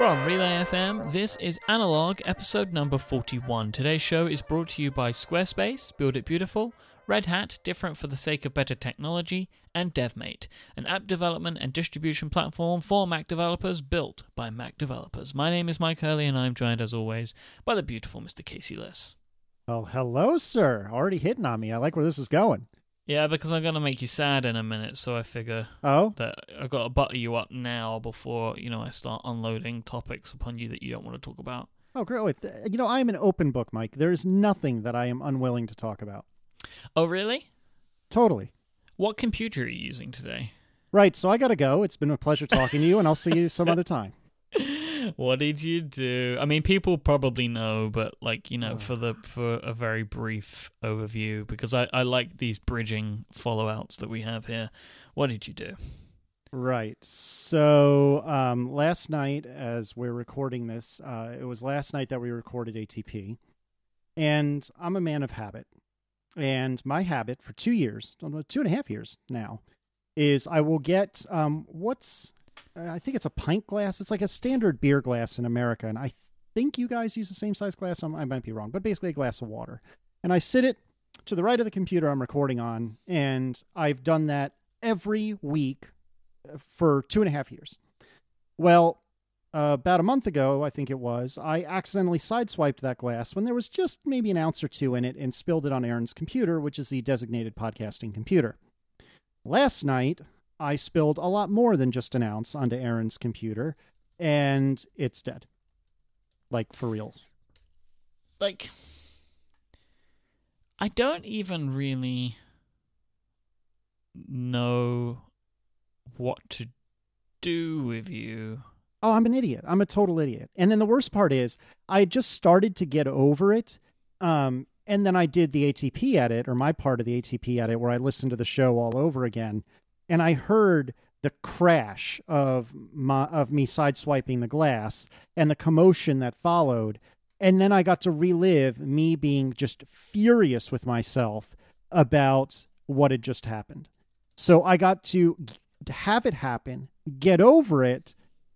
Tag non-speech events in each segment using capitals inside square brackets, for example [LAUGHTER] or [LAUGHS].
From Relay FM, this is Analog, episode number 41. Today's show is brought to you by Squarespace, Build It Beautiful, Red Hat, different for the sake of better technology, and DevMate, an app development and distribution platform for Mac developers built by Mac developers. My name is Mike Hurley, and I'm joined, as always, by the beautiful Mr. Casey Liss. Well, hello, sir. Already hitting on me. I like where this is going. Yeah, because I'm going to make you sad in a minute, so I figure Oh, that I've got to butter you up now before, you know, I start unloading topics upon you that you don't want to talk about. oh, great. Wait, th- You know, I am an open book, Mike. There is nothing that I am unwilling to talk about. Oh, really? Totally. What computer are you using today? Right. So I got to go. It's been a pleasure talking to you, and I'll see you some [LAUGHS] other time. What did you do? I mean, people probably know, but like you know, Oh. for the for a very brief overview, because I I like these bridging follow-outs that we have here. What did you do? Right. So um, last night, as we're recording this, uh, it was last night that we recorded ATP, and I'm a man of habit. And my habit for two years, two and a half years now, is I will get um, what's I think it's a pint glass. It's like a standard beer glass in America, and I think you guys use the same size glass. I'm- I might be wrong, but basically a glass of water. And I sit it to the right of the computer I'm recording on, and I've done that every week for two and a half years. Well, uh, about a month ago, I think it was, I accidentally sideswiped that glass when there was just maybe an ounce or two in it and spilled it on Erin's computer, which is the designated podcasting computer. Last night, I spilled a lot more than just an ounce onto Erin's computer, and it's dead. Like for real. Like, I don't even really know what to do with you. Oh, I'm an idiot. I'm a total idiot. And then the worst part is, I just started to get over it. Um, and then I did the ATP edit, or my part of the ATP edit, where I listened to the show all over again. And I heard the crash of my of me sideswiping the glass and the commotion that followed. And then I got to relive me being just furious with myself about what had just happened. So I got to have it happen, get over it,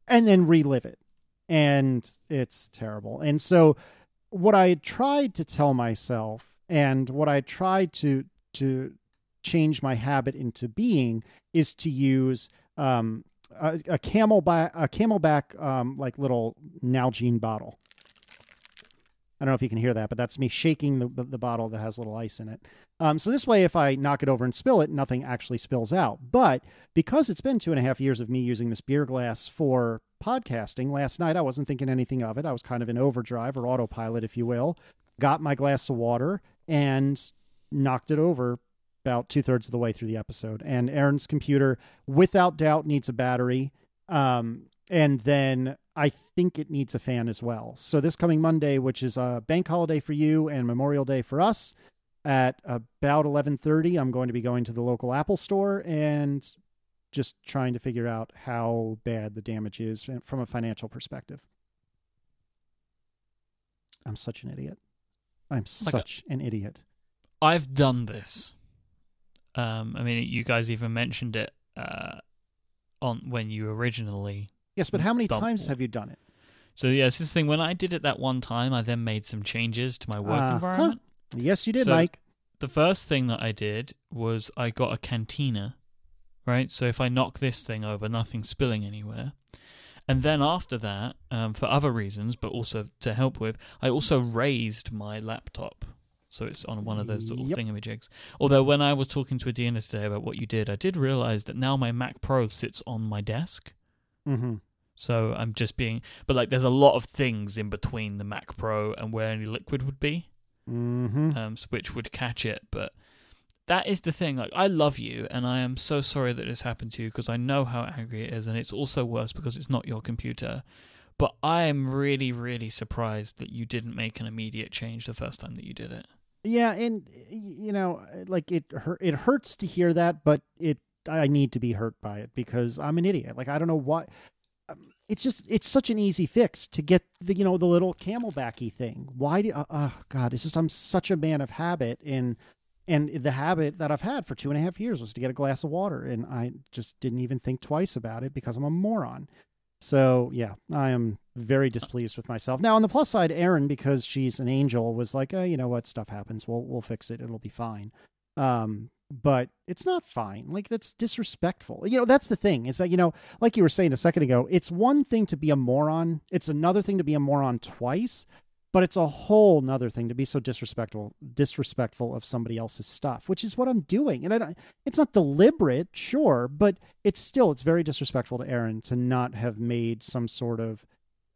and then relive it. And it's terrible. And so what I tried to tell myself and what I tried to to change my habit into being is to use um, a, a CamelBak a CamelBak um, like little Nalgene bottle. I don't know if you can hear that, but that's me shaking the, the, the bottle that has little ice in it. Um, so this way, if I knock it over and spill it, nothing actually spills out. But because it's been two and a half years of me using this beer glass for podcasting, last night I wasn't thinking anything of it. I was kind of in overdrive or autopilot, if you will. Got my glass of water and knocked it over about two thirds of the way through the episode. And Erin's computer, without doubt, needs a battery. Um, and then I think it needs a fan as well. So this coming Monday, which is a bank holiday for you and Memorial Day for us, at about 11:30, I'm going to be going to the local Apple store and just trying to figure out how bad the damage is from a financial perspective. I'm such an idiot. I'm Like a- such an idiot. I've done this. Um, I mean, you guys even mentioned it uh, on when you originally. Yes, but how many times have you done it? So yeah, it's this thing. When I did it that one time, I then made some changes to my work Uh-huh. environment. Yes, you did, So- Mike. The first thing that I did was I got a Contigo, right? So if I knock this thing over, nothing's spilling anywhere. And then after that, um, for other reasons, but also to help with, I also raised my laptop. So it's on one of those little Yep. thingamajigs. Although when I was talking to Adina today about what you did, I did realize that now my Mac Pro sits on my desk. Mm-hmm. So I'm just being, but like there's a lot of things in between the Mac Pro and where any liquid would be, Mm-hmm. um, which would catch it. But that is the thing. Like I love you, and I am so sorry that this happened to you because I know how angry it is, and it's also worse because it's not your computer. But I am really, really surprised that you didn't make an immediate change the first time that you did it. Yeah, and you know, like it hurt. It hurts to hear that, but it. I need to be hurt by it because I'm an idiot. Like I don't know why. um, It's just it's such an easy fix to get the you know the little camelbacky thing. Why do uh, oh god? It's just I'm such a man of habit and and the habit that I've had for two and a half years was to get a glass of water and I just didn't even think twice about it because I'm a moron. So yeah, I am very displeased with myself. Now on the plus side, Erin, because she's an angel, was like, oh, you know what, stuff happens. We'll we'll fix it. It'll be fine. Um, but it's not fine. Like that's disrespectful. You know, that's the thing is that you know, like you were saying a second ago, it's one thing to be a moron. It's another thing to be a moron twice. But it's a whole nother thing to be so disrespectful, disrespectful of somebody else's stuff, which is what I'm doing. And I don't, it's not deliberate, sure, but it's still it's very disrespectful to Erin to not have made some sort of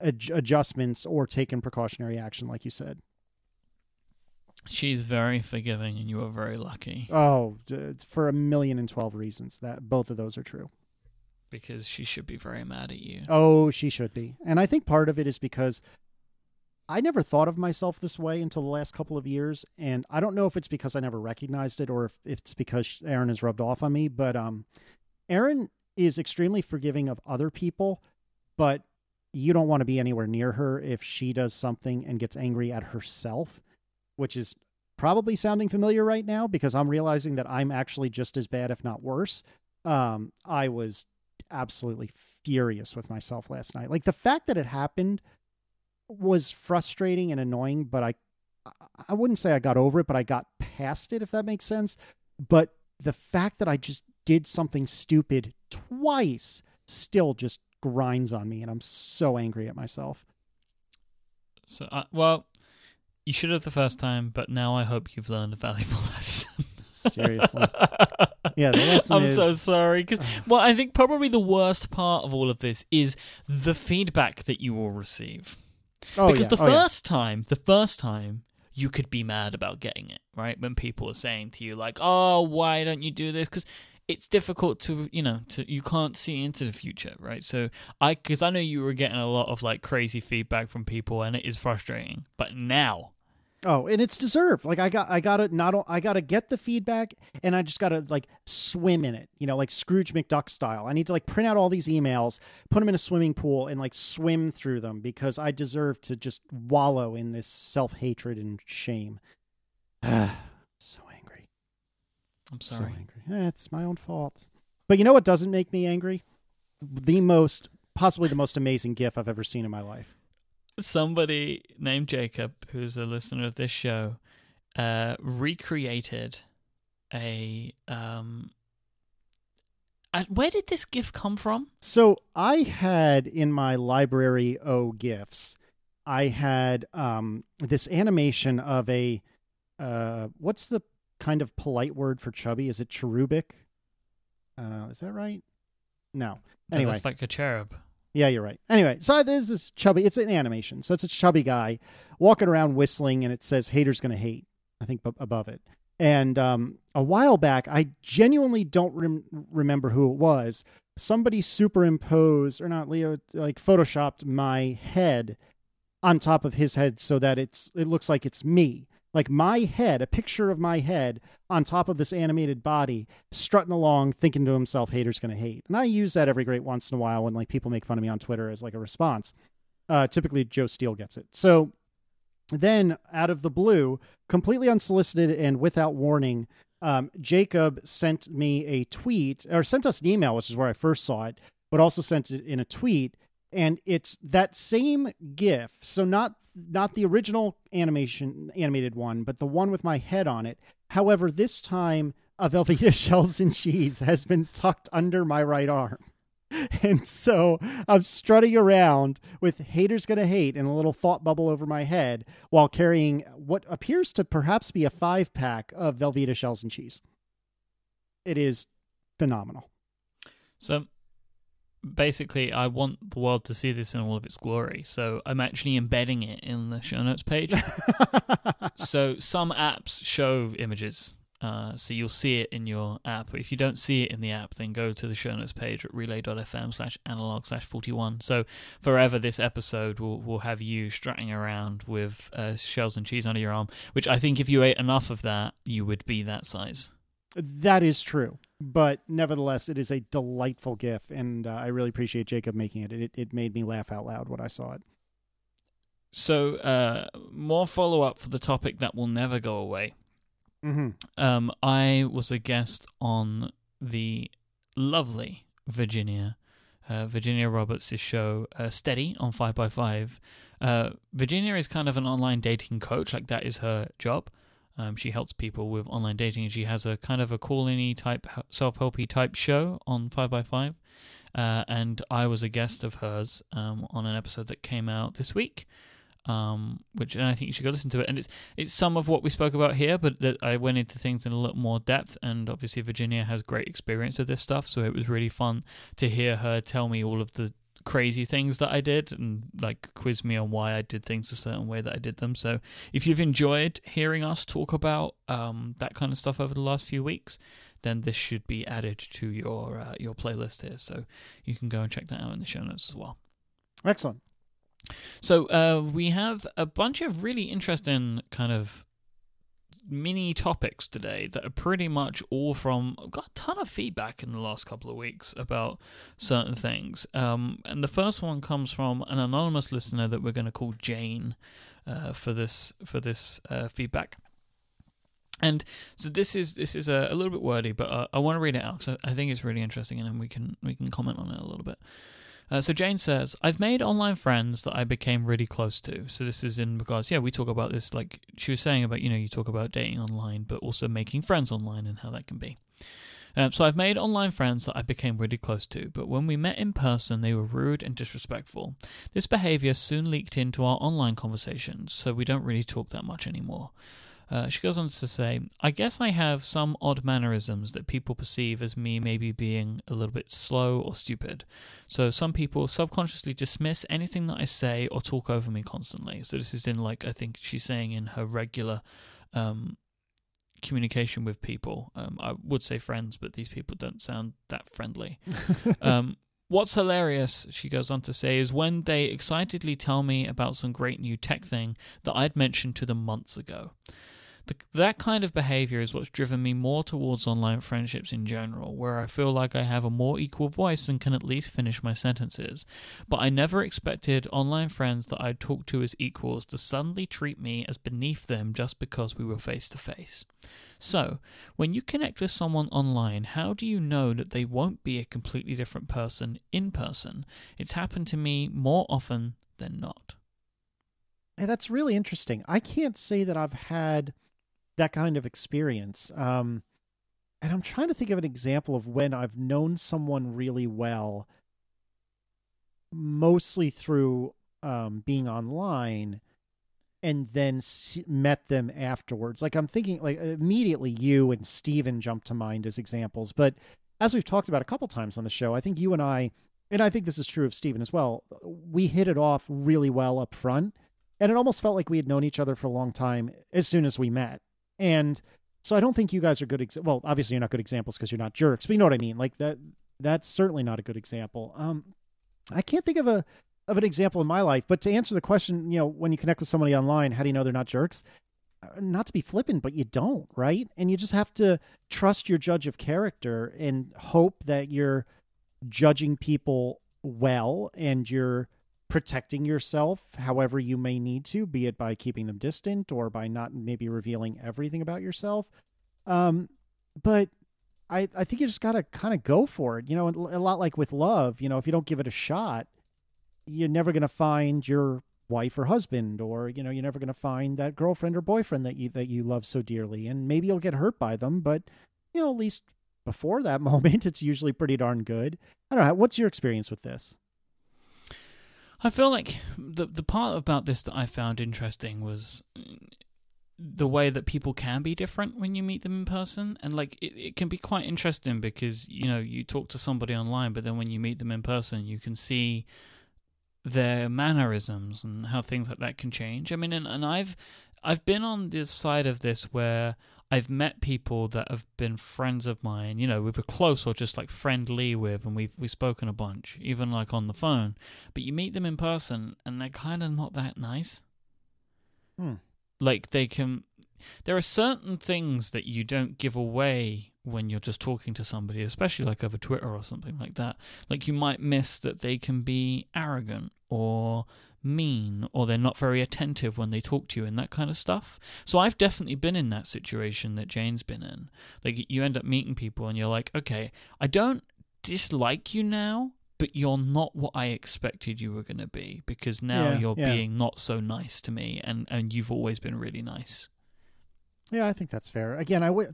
ad- adjustments or taken precautionary action, like you said. She's very forgiving, and you are very lucky Oh, for a million and twelve reasons that both of those are true. because she should be very mad at you. Oh, she should be. And I think part of it is because I never thought of myself this way until the last couple of years. And I don't know if it's because I never recognized it or if it's because Erin has rubbed off on me. But um, Erin is extremely forgiving of other people, but you don't want to be anywhere near her if she does something and gets angry at herself, which is probably sounding familiar right now because I'm realizing that I'm actually just as bad, if not worse. Um, I was absolutely furious with myself last night. Like the fact that it happened was frustrating and annoying, but I I wouldn't say I got over it, but I got past it if that makes sense. But the fact that I just did something stupid twice still just grinds on me and I'm so angry at myself. So, uh, well, you should have the first time, but now I hope you've learned a valuable [LAUGHS] lesson. Seriously. [LAUGHS] Yeah, the lesson I'm is so sorry. Because, [SIGHS] well, I think probably the worst part of all of this is the feedback that you will receive. Oh, because yeah. the Oh, yeah. first time, the first time, you could be mad about getting it, right? When people are saying to you, like, oh, why don't you do this? Because it's difficult to, you know, to you can't see into the future, right? So I, because I know you were getting a lot of like crazy feedback from people, and it is frustrating. But now, Oh, and it's deserved. Like I got, I got to not, I got to get the feedback, and I just got to like swim in it. You know, like Scrooge McDuck style. I need to like print out all these emails, put them in a swimming pool, and like swim through them because I deserve to just wallow in this self hatred and shame. [SIGHS] so angry, I'm so sorry. angry. Eh, it's my own fault. But you know what doesn't make me angry? The most, possibly the most amazing GIF I've ever seen in my life. Somebody named Jacob, who's a listener of this show, uh, recreated a um. uh, where did this gift come from? So I had in my library O gifts, I had um, this animation of a uh, what's the kind of polite word for chubby? Is it cherubic? Uh, is that right? No. Anyway, it's like a cherub. Yeah, you're right. Anyway, so there's this chubby. It's an animation, so it's a chubby guy walking around whistling, and it says "Haters gonna hate." I think bu- above it. And um, a while back, I genuinely don't rem- remember who it was. Somebody superimposed, or not, Leo, like photoshopped my head on top of his head so that it's it looks like it's me. Like my head, a picture of my head on top of this animated body, strutting along, thinking to himself, "Haters gonna hate." And I use that every great once in a while when like people make fun of me on Twitter as like a response. Uh, typically, Joe Steel gets it. So then, out of the blue, completely unsolicited and without warning, um, Jacob sent me a tweet or sent us an email, which is where I first saw it, but also sent it in a tweet. And it's that same GIF. So not not the original animation animated one, but the one with my head on it. However, this time a Velveeta [LAUGHS] shells and cheese has been tucked under my right arm. [LAUGHS] And so I'm strutting around with haters gonna hate and a little thought bubble over my head while carrying what appears to perhaps be a five pack of Velveeta shells and cheese. It is phenomenal. So basically, I want the world to see this in all of its glory. So I'm actually embedding it in the show notes page. [LAUGHS] so some apps show images. Uh, so you'll see it in your app. If you don't see it in the app, then go to the show notes page at relay.fm slash analog slash 41. So forever this episode will, will have you strutting around with uh, shells and cheese under your arm, which I think if you ate enough of that, you would be that size. that is true. But nevertheless, it is a delightful GIF, and uh, I really appreciate Jacob making it. it. It made me laugh out loud when I saw it. So uh, more follow up for the topic that will never go away. Mm-hmm. Um, I was a guest on the lovely Virginia, uh, Virginia Roberts' show uh, Steady on 5by5. Uh, Virginia is kind of an online dating coach, like that is her job. Um, she helps people with online dating, and she has a kind of a call-in type, self-helpy type show on 5by5. Uh, and I was a guest of hers um, on an episode that came out this week um, which and I think you should go listen to it. And it's it's some of what we spoke about here, but that I went into things in a little more depth. And obviously, Virginia has great experience with this stuff, so it was really fun to hear her tell me all of the crazy things that I did and like quiz me on why I did things a certain way that I did them. So if you've enjoyed hearing us talk about um, that kind of stuff over the last few weeks, then this should be added to your uh, your playlist here. So you can go and check that out in the show notes as well. Excellent. So uh, we have a bunch of really interesting kind of mini topics today that are pretty much all from I've got a ton of feedback in the last couple of weeks about certain things. Um, and the first one comes from an anonymous listener that we're going to call Jane uh, for this for this uh, feedback. And so this is this is a, a little bit wordy but uh, I want to read it out because I, I think it's really interesting and then we can we can comment on it a little bit uh, so Jane says, I've made online friends that I became really close to. So this is in regards, yeah, we talk about this, like she was saying about, you know, you talk about dating online, but also making friends online and how that can be. Um, so I've made online friends that I became really close to, but when we met in person, they were rude and disrespectful. This behavior soon leaked into our online conversations, so we don't really talk that much anymore. Uh, she goes on to say, I guess I have some odd mannerisms that people perceive as me maybe being a little bit slow or stupid. So some people subconsciously dismiss anything that I say or talk over me constantly. So this is in, like, I think she's saying in her regular um, communication with people. Um, I would say friends, but these people don't sound that friendly. [LAUGHS] um, What's hilarious, she goes on to say, is when they excitedly tell me about some great new tech thing that I'd mentioned to them months ago. The, that kind of behavior is what's driven me more towards online friendships in general, where I feel like I have a more equal voice and can at least finish my sentences. But I never expected online friends that I'd talk to as equals to suddenly treat me as beneath them just because we were face to face. So, when you connect with someone online, how do you know that they won't be a completely different person in person? It's happened to me more often than not. Hey, that's really interesting. I can't say that I've had that kind of experience. Um, and I'm trying to think of an example of when I've known someone really well, mostly through um, being online, and then met them afterwards. Like I'm thinking, like immediately, you and Steven jump to mind as examples. But as we've talked about a couple times on the show, I think you and I, and I think this is true of Steven as well, we hit it off really well up front. And it almost felt like we had known each other for a long time as soon as we met. And so I don't think you guys are good. Well, obviously you're not good examples because you're not jerks, but you know what I mean. Like that. That's certainly not a good example. Um, I can't think of a of an example in my life, but to answer the question, you know, when you connect with somebody online, how do you know they're not jerks? Uh, not to be flippant, but you don't, right? And you just have to trust your judge of character and hope that you're judging people well and you're protecting yourself however you may need to, be it by keeping them distant or by not maybe revealing everything about yourself. Um, but I, I think you just got to kind of go for it. You know, a lot like with love, you know, if you don't give it a shot, you're never going to find your wife or husband or you know you're never going to find that girlfriend or boyfriend that you that you love so dearly and maybe you'll get hurt by them but you know at least before that [LAUGHS] moment it's usually pretty darn good i don't know what's your experience with this I feel like the the part about this that I found interesting was the way that people can be different when you meet them in person. And like it, it can be quite interesting because you know you talk to somebody online but then when you meet them in person you can see their mannerisms and how things like that can change. I mean and, and i've i've been on this side of this where I've met people that have been friends of mine, you know, we were close or just like friendly with, and we've we've spoken a bunch, even like on the phone. But you meet them in person, and they're kind of not that nice. Hmm. Like they can, there are certain things that you don't give away when you're just talking to somebody, especially like over Twitter or something like that. Like you might miss that they can be arrogant or mean or they're not very attentive when they talk to you and that kind of stuff. So I've definitely been in that situation that Jane's been in. Like you end up meeting people and you're like, okay, I don't dislike you now, but you're not what I expected you were going to be because now Yeah, you're yeah. being not so nice to me, and and you've always been really nice. Yeah, I think that's fair. Again, I w-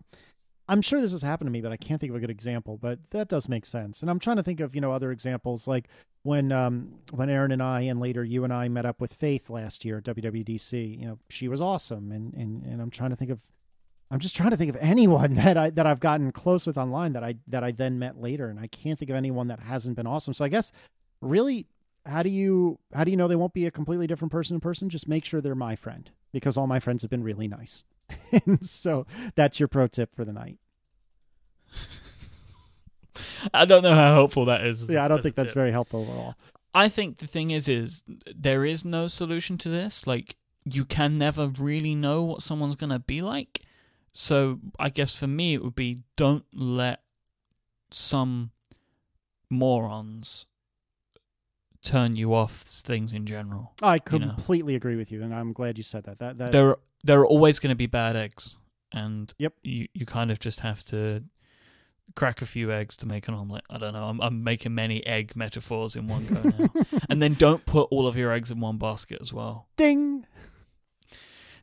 I'm sure this has happened to me, but I can't think of a good example. But that does make sense. And I'm trying to think of you know other examples like when um when Erin and I and later you and I met up with Faith last year at WWDC. You know, she was awesome, and and and I'm trying to think of. I'm just trying to think of anyone [LAUGHS] that I that I've gotten close with online that I that I then met later, and I can't think of anyone that hasn't been awesome. So I guess really, how do you how do you know they won't be a completely different person in person? Just make sure they're my friend because all my friends have been really nice. [LAUGHS] and so that's your pro tip for the night. [LAUGHS] I don't know how helpful that is. Yeah, I don't think that's very helpful at all. I think the thing is, is there is no solution to this. Like you can never really know what someone's gonna be like. So I guess for me, it would be don't let some morons turn you off things in general. I completely agree with you, and I'm glad you said that. That that There, there are always going to be bad eggs, and Yep. you you kind of just have to crack a few eggs to make an omelet. I don't know. I'm, I'm making many egg metaphors in one go now. [LAUGHS] and then don't put all of your eggs in one basket as well. ding.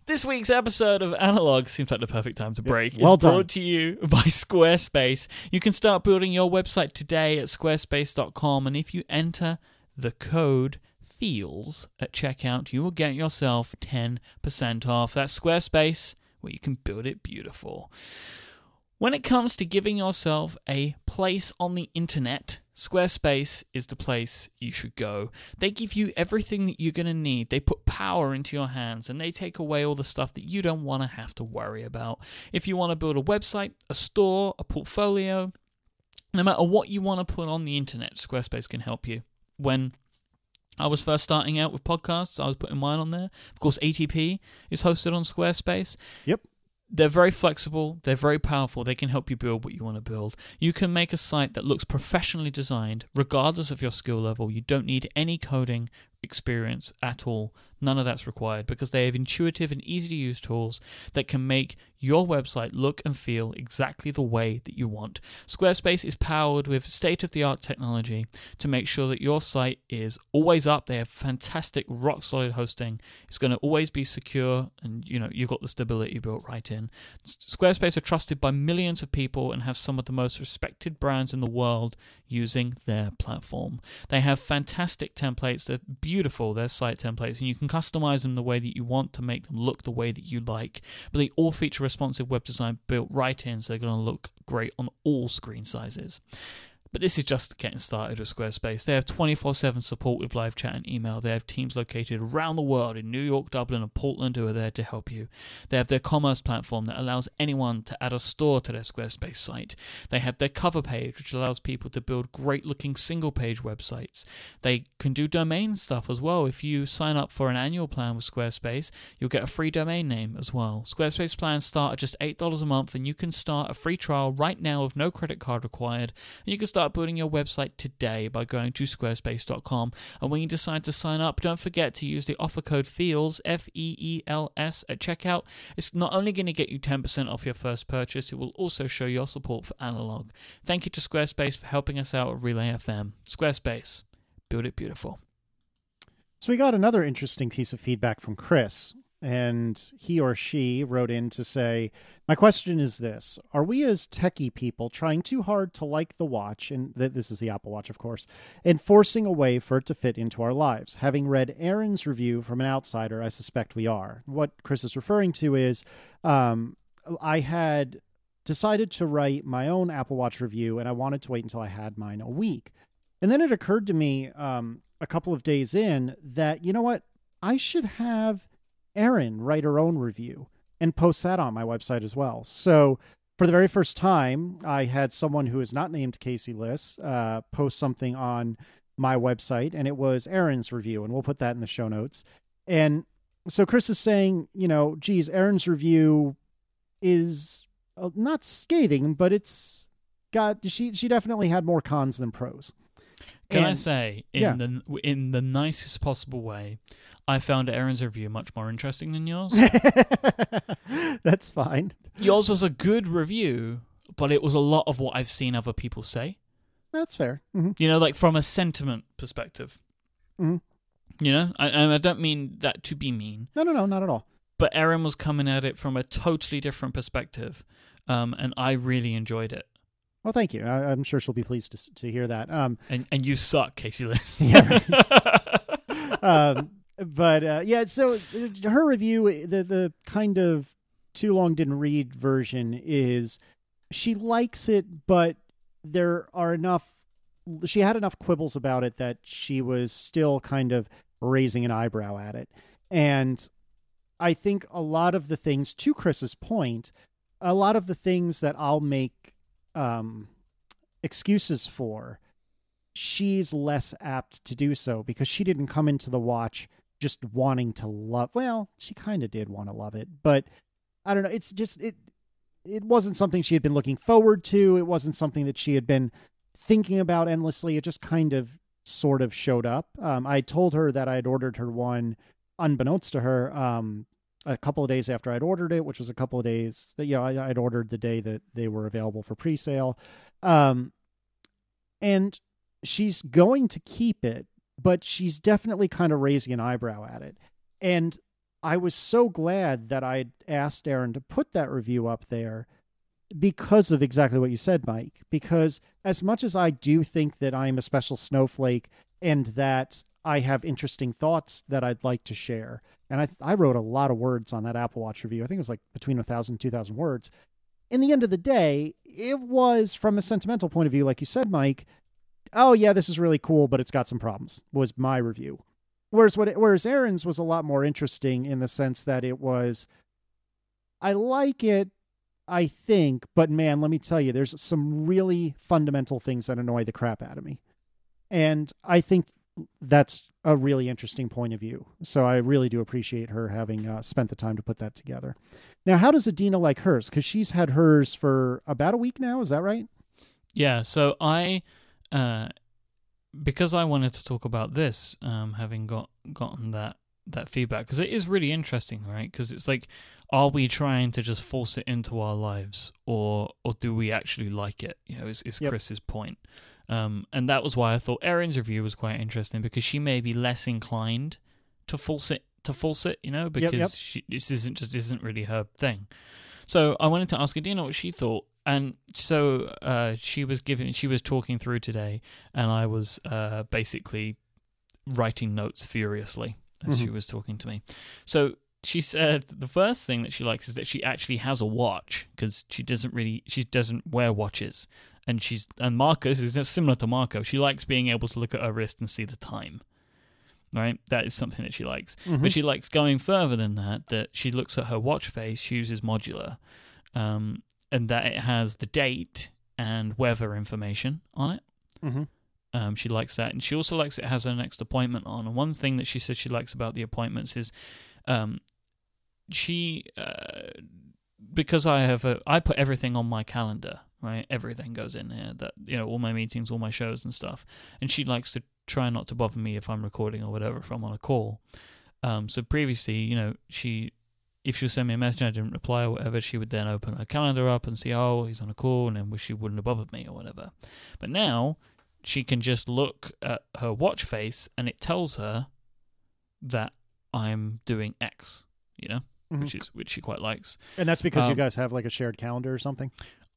This week's episode of Analog seems like the perfect time to break. well it's brought to you by [LAUGHS] Squarespace. You can start building your website today at squarespace.com, and if you enter the code FEELS at checkout, you will get yourself 10% off. That's Squarespace, where you can build it beautiful. When it comes to giving yourself a place on the internet, Squarespace is the place you should go. They give you everything that you're going to need. They put power into your hands and they take away all the stuff that you don't want to have to worry about. If you want to build a website, a store, a portfolio, no matter what you want to put on the internet, Squarespace can help you. When I was first starting out with podcasts, I was putting mine on there. Of course, ATP is hosted on Squarespace Yep. they're very flexible, they're very powerful, they can help you build what you want to build. You can make a site that looks professionally designed, regardless of your skill level. You don't need any coding experience at all. None of that's required because they have intuitive and easy to use tools that can make your website look and feel exactly the way that you want. Squarespace is powered with state of the art technology to make sure that your site is always up. They have fantastic rock solid hosting. It's going to always be secure and you know, you've got the stability built right in. Squarespace are trusted by millions of people and have some of the most respected brands in the world using their platform. They have fantastic templates. They're beautiful, their site templates, and you can customize them the way that you want to make them look the way that you like. But they all feature responsive web design built right in, so they're going to look great on all screen sizes. But this is just getting started with Squarespace. They have 24 7 support with live chat and email. They have teams located around the world in New York, Dublin, and Portland who are there to help you. They have their commerce platform that allows anyone to add a store to their Squarespace site. They have their cover page, which allows people to build great looking single page websites. They can do domain stuff as well. If you sign up for an annual plan with Squarespace, you'll get a free domain name as well. Squarespace plans start at just $8 a month, and you can start a free trial right now with no credit card required. And you can start building your website today by going to squarespace.com. And when you decide to sign up, don't forget to use the offer code FEELS, F E E L S, at checkout. It's not only going to get you 10% off your first purchase, it will also show your support for analog. Thank you to Squarespace for helping us out at Relay FM. Squarespace, build it beautiful. So we got another interesting piece of feedback from Chris, and he or she wrote in to say, "My question is this: Are we as techie people trying too hard to like the watch, and th- this is the Apple Watch, of course, and forcing a way for it to fit into our lives? Having read Erin's review from an outsider, I suspect we are. What Chris is referring to is, um, I had." Decided to write my own Apple Watch review, and I wanted to wait until I had mine a week. And then it occurred to me um, a couple of days in that, you know what? I should have Erin write her own review and post that on my website as well. So for the very first time, I had someone who is not named Casey Liss uh, post something on my website, and it was Erin's review, and we'll put that in the show notes. And so Chris is saying, you know, geez, Erin's review is uh, not scathing, but it's got she she definitely had more cons than pros. Can I say, in yeah. the in the nicest possible way, I found Erin's review much more interesting than yours. [LAUGHS] That's fine. yours was a good review, but it was a lot of what I've seen other people say. That's fair. hmm You know, like from a sentiment perspective. Mhm. You know, I, and I don't mean that to be mean, No, no, no, not at all. but Erin was coming at it from a totally different perspective, um, and I really enjoyed it. Well, thank you. I, I'm sure she'll be pleased to to hear that. Um, And and you suck, Casey Liss. [LAUGHS] Yeah, [LAUGHS] um, but uh, yeah, so uh, her review, the the kind of too long didn't read version is she likes it, but there are enough. She had enough quibbles about it that she was still kind of raising an eyebrow at it, and I think a lot of the things, to Chris's point, a lot of the things that I'll make um, excuses for she's less apt to do so because she didn't come into the watch just wanting to love well she kind of did want to love it but i don't know it's just it it wasn't something she had been looking forward to it wasn't something that she had been thinking about endlessly it just kind of sort of showed up. Um, i told her that i had ordered her one unbeknownst to her um, a couple of days after i'd ordered it which was a couple of days that yeah I, i'd ordered the day that they were available for pre-sale um, and she's going to keep it, but she's definitely kind of raising an eyebrow at it. And I was so glad that I asked Erin to put that review up there because of exactly what you said, Mike. Because as much as I do think that I'm a special snowflake and that I have interesting thoughts that I'd like to share, and I, I wrote a lot of words on that Apple Watch review. I think it was like between a thousand, two thousand words. In the end of the day, it was from a sentimental point of view, like you said, Mike, oh yeah, this is really cool, but it's got some problems. Was my review. Whereas what whereas Erin's was a lot more interesting in the sense that it was, I like it, I think, but man, let me tell you, there's some really fundamental things that annoy the crap out of me, and I think that's a really interesting point of view. So I really do appreciate her having uh, spent the time to put that together. Now, how does Adina like hers? Because she's had hers for about a week now. Is that right? Yeah, so I, uh, because I wanted to talk about this, um, having got gotten that that feedback, because it is really interesting, right? Because it's like, are we trying to just force it into our lives, or or do we actually like it? You know, is is Yep. Chris's point. Um, and that was why I thought Erin's review was quite interesting because she may be less inclined to force it to force it, you know, because yep. She, this isn't just isn't really her thing. So I wanted to ask Adina what she thought, and so uh, she was giving, she was talking through today, and I was uh, basically writing notes furiously as she Mhm. was talking to me. So she said the first thing that she likes is that she actually has a watch because she doesn't really, she doesn't wear watches, and she's and Marcus is similar to Marco. She likes being able to look at her wrist and see the time. Right, that is something that she likes. Mhm. But she likes going further than that. That she looks at her watch face. She uses modular, um, and that it has the date and weather information on it. Mhm. Um, she likes that, and she also likes it has her next appointment on. And one thing that she says she likes about the appointments is, um, she uh, because I have a I put everything on my calendar. Right, everything goes in here. That you know, all my meetings, all my shows and stuff. And she likes to try not to bother me if I'm recording or whatever if I'm on a call. Um, so previously, you know, she if she would send me a message and I didn't reply or whatever, she would then open her calendar up and see, oh, he's on a call, and then wish she wouldn't have bothered me or whatever. But now she can just look at her watch face and it tells her that I'm doing X, you know, Mhm. which is which she quite likes. And that's because you Um, guys have like a shared calendar or something.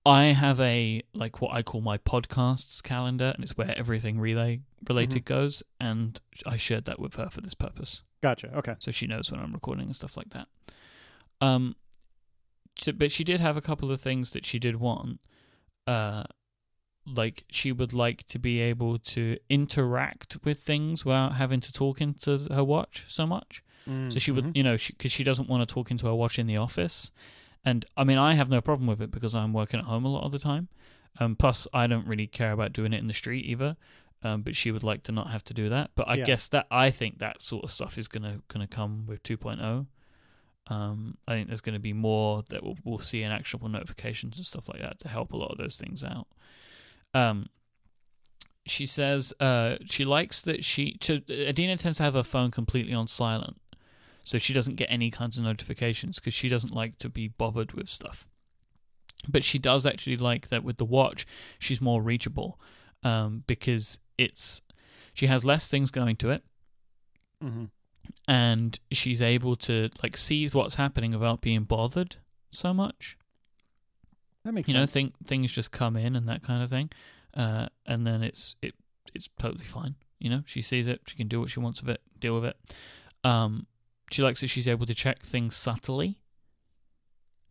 I have a like what I call my podcasts calendar, and it's where everything relay related goes, and I shared that with her for this purpose. Gotcha. Okay. so she knows when I'm recording and stuff like that. Um, so, but she did have a couple of things that she did want. Uh, like she would like to be able to interact with things without having to talk into her watch so much. So she would, Mhm. you know, because she, doesn't want to talk into her watch in the office. And I mean, I have no problem with it because I'm working at home a lot of the time. Um, plus, I don't really care about doing it in the street either. Um, but she would like to not have to do that. But I Yeah. guess that I think that sort of stuff is gonna gonna come with 2.0. Um, I think there's going to be more that we'll, we'll see in actionable notifications and stuff like that to help a lot of those things out. Um, she says uh, she likes that she. So Adina tends to have her phone completely on silent, so she doesn't get any kinds of notifications because she doesn't like to be bothered with stuff. But she does actually like that with the watch, she's more reachable. um, because it's she has less things going to it, hmm and she's able to like see what's happening without being bothered so much. That makes you know, sense. thing, things just come in and that kind of thing, uh, and then it's it it's totally fine. You know, she sees it, she can do what she wants with it, deal with it. Um, she likes that she's able to check things subtly.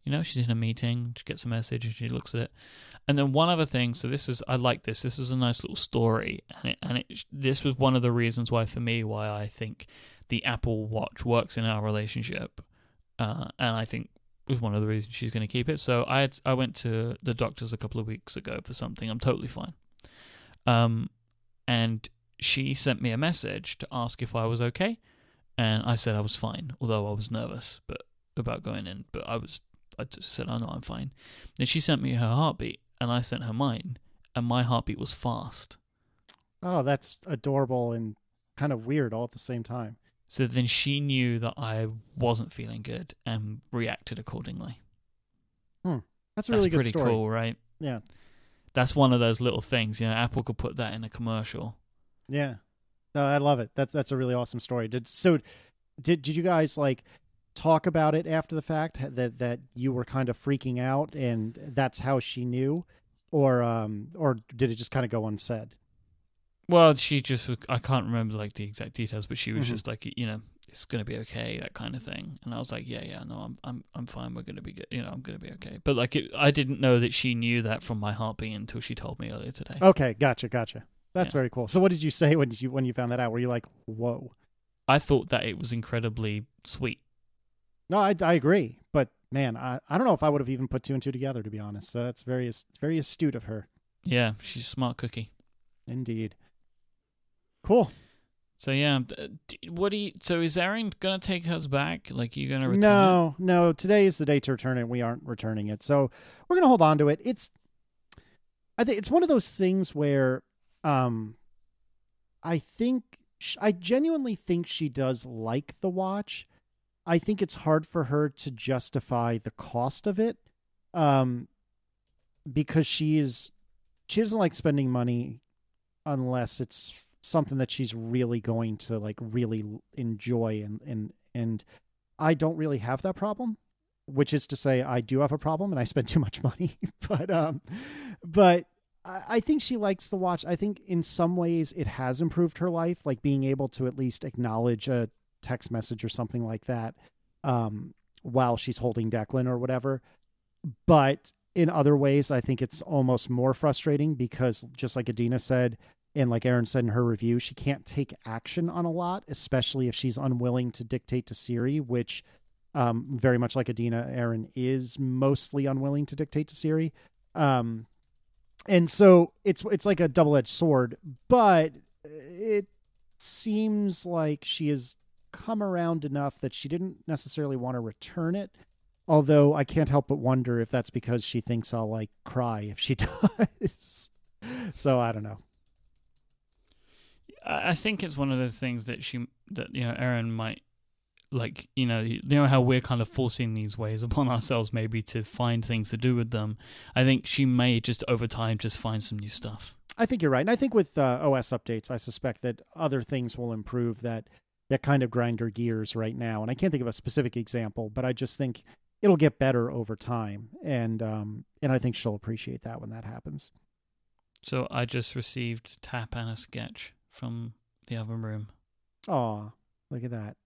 You know, she's in a meeting, she gets a message, and she looks at it. And then one other thing, so this is I like this. This is a nice little story, and it, and it this was one of the reasons why for me why I think the Apple Watch works in our relationship, uh, and I think was one of the reasons she's going to keep it. So I had, I went to the doctor's a couple of weeks ago for something. I'm totally fine. Um, and she sent me a message to ask if I was okay, and I said I was fine, although I was nervous, but about going in. But I was, I just said, "Oh no, I'm fine." Then she sent me her heartbeat, and I sent her mine, and my heartbeat was fast. Oh, that's adorable and kind of weird all at the same time. So then she knew that I wasn't feeling good and reacted accordingly. Hmm. That's a That's really good pretty story. cool, right? Yeah. That's one of those little things, you know. Apple could put that in a commercial. Yeah. No, I love it. That's that's a really awesome story. Did so did did you guys like talk about it after the fact that that you were kind of freaking out and that's how she knew or um or did it just kind of go unsaid? Well, she just I can't remember like the exact details, but she was Mhm. just like, you know, it's gonna be okay, that kind of thing. And I was like, yeah, yeah, no, I'm I'm I'm fine. We're gonna be good. You know, I'm gonna be okay. But like, it, I didn't know that she knew that from my heartbeat until she told me earlier today. Okay, gotcha, gotcha. That's Yeah. very cool. So what did you say when you when you found that out? Were you like, "Whoa." I thought that it was incredibly sweet. No, I, I agree, but man, I, I don't know if I would have even put two and two together to be honest. So that's very very astute of her, Yeah, she's a smart cookie. indeed. Cool. So yeah, what do you? So is Erin gonna take us back? Like you gonna return? it? No, no. Today is the day to return it. We aren't returning it, so we're gonna hold on to it. It's, I think it's one of those things where, um, I think sh- I genuinely think she does like the watch. I think it's hard for her to justify the cost of it, um, because she is she doesn't like spending money unless it's something that she's really going to like really enjoy and and and I don't really have that problem, which is to say I do have a problem and I spend too much money. [LAUGHS] but um but I, think she likes the watch. I think in some ways it has improved her life, like being able to at least acknowledge a text message or something like that um while she's holding Declan or whatever. But in other ways, I think it's almost more frustrating because just like Adina said, and like Erin said in her review, she can't take action on a lot, especially if she's unwilling to dictate to Siri, which um, very much like Adina, Erin is mostly unwilling to dictate to Siri. Um, and so it's it's like a double edged sword, but it seems like she has come around enough that she didn't necessarily want to return it. Although I can't help but wonder if that's because she thinks I'll like cry if she [LAUGHS] does. so I don't know. I think it's one of those things that she that you know Erin might like you know you know how we're kind of forcing these ways upon ourselves maybe to find things to do with them. I think she may just over time just find some new stuff. I think you're right, and I think with uh, OS updates, I suspect that other things will improve that that kind of grind her gears right now. And I can't think of a specific example, but I just think it'll get better over time, and um, and I think she'll appreciate that when that happens. So I just received tap and a sketch from the other room. oh look at that.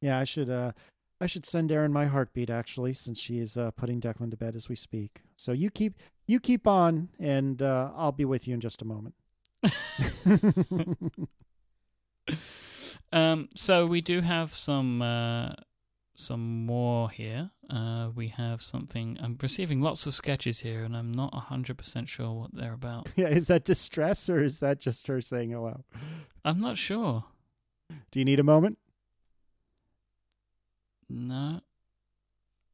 Yeah, I should uh I should send Erin my heartbeat actually, since she is uh, putting Declan to bed as we speak. So you keep you keep on, and uh, I'll be with you in just a moment. [LAUGHS] Um, so we do have some uh, some more here. Uh, we have something. I'm receiving lots of sketches here, and I'm not hundred percent sure what they're about. [LAUGHS] yeah, is that distress or is that just her saying hello? I'm not sure. Do you need a moment? No,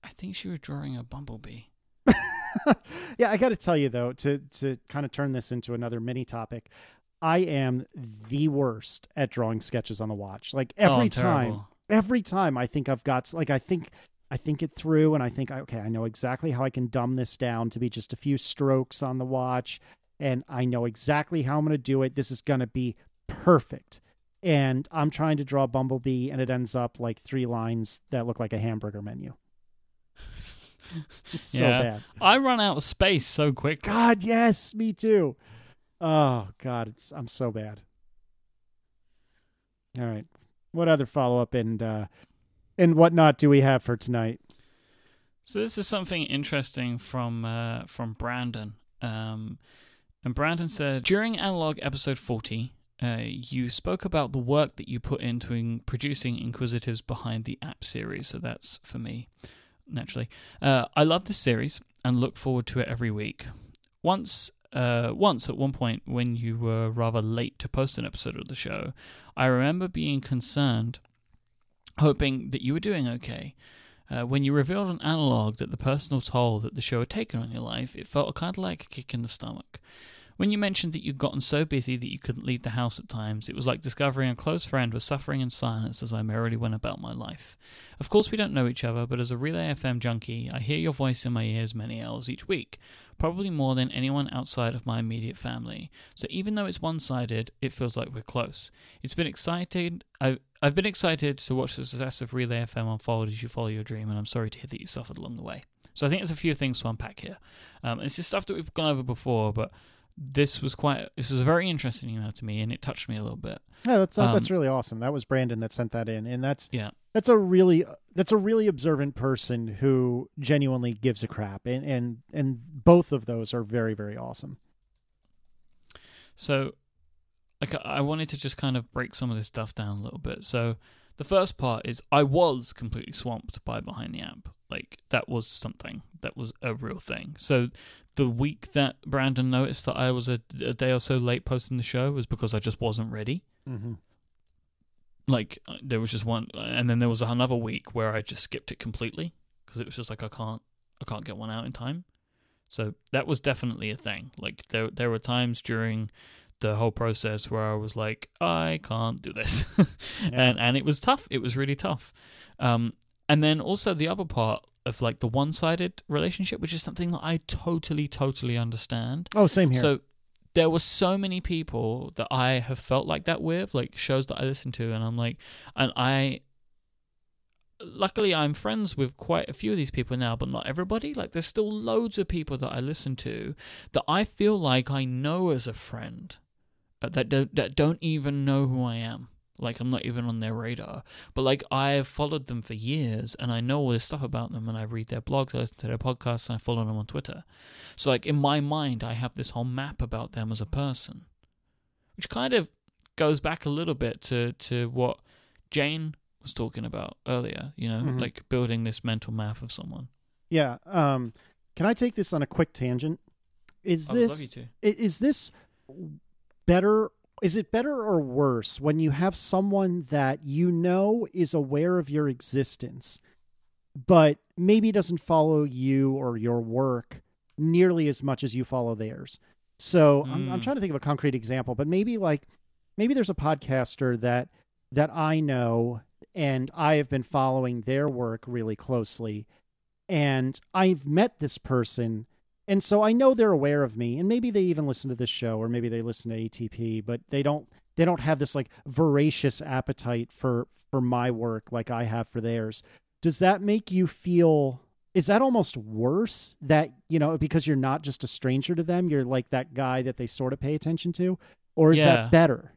I think she was drawing a bumblebee. [LAUGHS] yeah, I got to tell you though, to to kind of turn this into another mini topic, I am the worst at drawing sketches on the watch. Like Oh, every I'm time, terrible. every time I think I've got like I think I think it through and I think okay, I know exactly how I can dumb this down to be just a few strokes on the watch and I know exactly how I'm going to do it. This is going to be perfect. And I'm trying to draw Bumblebee, and it ends up like three lines that look like a hamburger menu. [LAUGHS] It's just so Yeah. bad. I run out of space so quick. God, yes, me too. Oh God, it's I'm so bad. All right, what other follow up and uh, and whatnot do we have for tonight? So this is something interesting from uh, from Brandon. Um, and Brandon said during Analog episode forty, uh, you spoke about the work that you put into in producing Inquisitives behind the app series. So that's for me, naturally. Uh, I love this series and look forward to it every week. Once, uh, once at one point when you were rather late to post an episode of the show, I remember being concerned, hoping that you were doing okay. Uh, when you revealed on Analog that the personal toll that the show had taken on your life, it felt kind of like a kick in the stomach. When you mentioned that you'd gotten so busy that you couldn't leave the house at times, it was like discovering a close friend was suffering in silence as I merrily went about my life. Of course, we don't know each other, but as a Relay FM junkie, I hear your voice in my ears many hours each week, probably more than anyone outside of my immediate family. So even though it's one-sided, it feels like we're close. It's been excited. I, I've been excited to watch the success of Relay FM unfold as you follow your dream, and I'm sorry to hear that you suffered along the way. So I think there's a few things to unpack here. Um, it's stuff that we've gone over before, but this was quite. This was a very interesting email to me, and it touched me a little bit. Yeah, that's uh, that's Um, really awesome. That was Brandon that sent that in, and that's Yeah. that's a really that's a really observant person who genuinely gives a crap, and and and both of those are very very awesome. So, like, I- I wanted to just kind of break some of this stuff down a little bit. So, the first part is I was completely swamped by Behind the App. Like, that was something. That was a real thing. So, the week that Brandon noticed that I was a, a day or so late posting the show was because I just wasn't ready. Mm-hmm. Like, uh, there was just one, and then there was another week where I just skipped it completely because it was just like I can't, I can't get one out in time. So that was definitely a thing. Like there, there were times during the whole process where I was like, I can't do this, [LAUGHS] and and it was tough. It was really tough. Um, and then also the other part of like the one-sided relationship, which is something that I totally, totally understand. Oh, same here. So there were so many people that I have felt like that with, like shows that I listen to, and I'm like, and I. Luckily, I'm friends with quite a few of these people now, but not everybody. Like, there's still loads of people that I listen to that I feel like I know as a friend, that don't, that don't even know who I am. Like, I'm not even on their radar. But like, I've followed them for years, and I know all this stuff about them, and I read their blogs, I listen to their podcasts, and I follow them on Twitter. So, like, in my mind, I have this whole map about them as a person, which kind of goes back a little bit to, to what Jane was talking about earlier, you know, Mhm. like building this mental map of someone. yeah. Um, can I take this on a quick tangent? Is I this love you to. is this better is it better or worse when you have someone that you know is aware of your existence but maybe doesn't follow you or your work nearly as much as you follow theirs so I'm, I'm Mm. trying to think of a concrete example but maybe like maybe there's a podcaster that that i know and i have been following their work really closely and i've met this person and so I know they're aware of me, and maybe they even listen to this show, or maybe they listen to ATP, but they don't they don't have this like voracious appetite for for my work like I have for theirs. Does that make you feel? Is that almost worse that you know because you're not just a stranger to them, you're like that guy that they sort of pay attention to, or is Yeah. that better?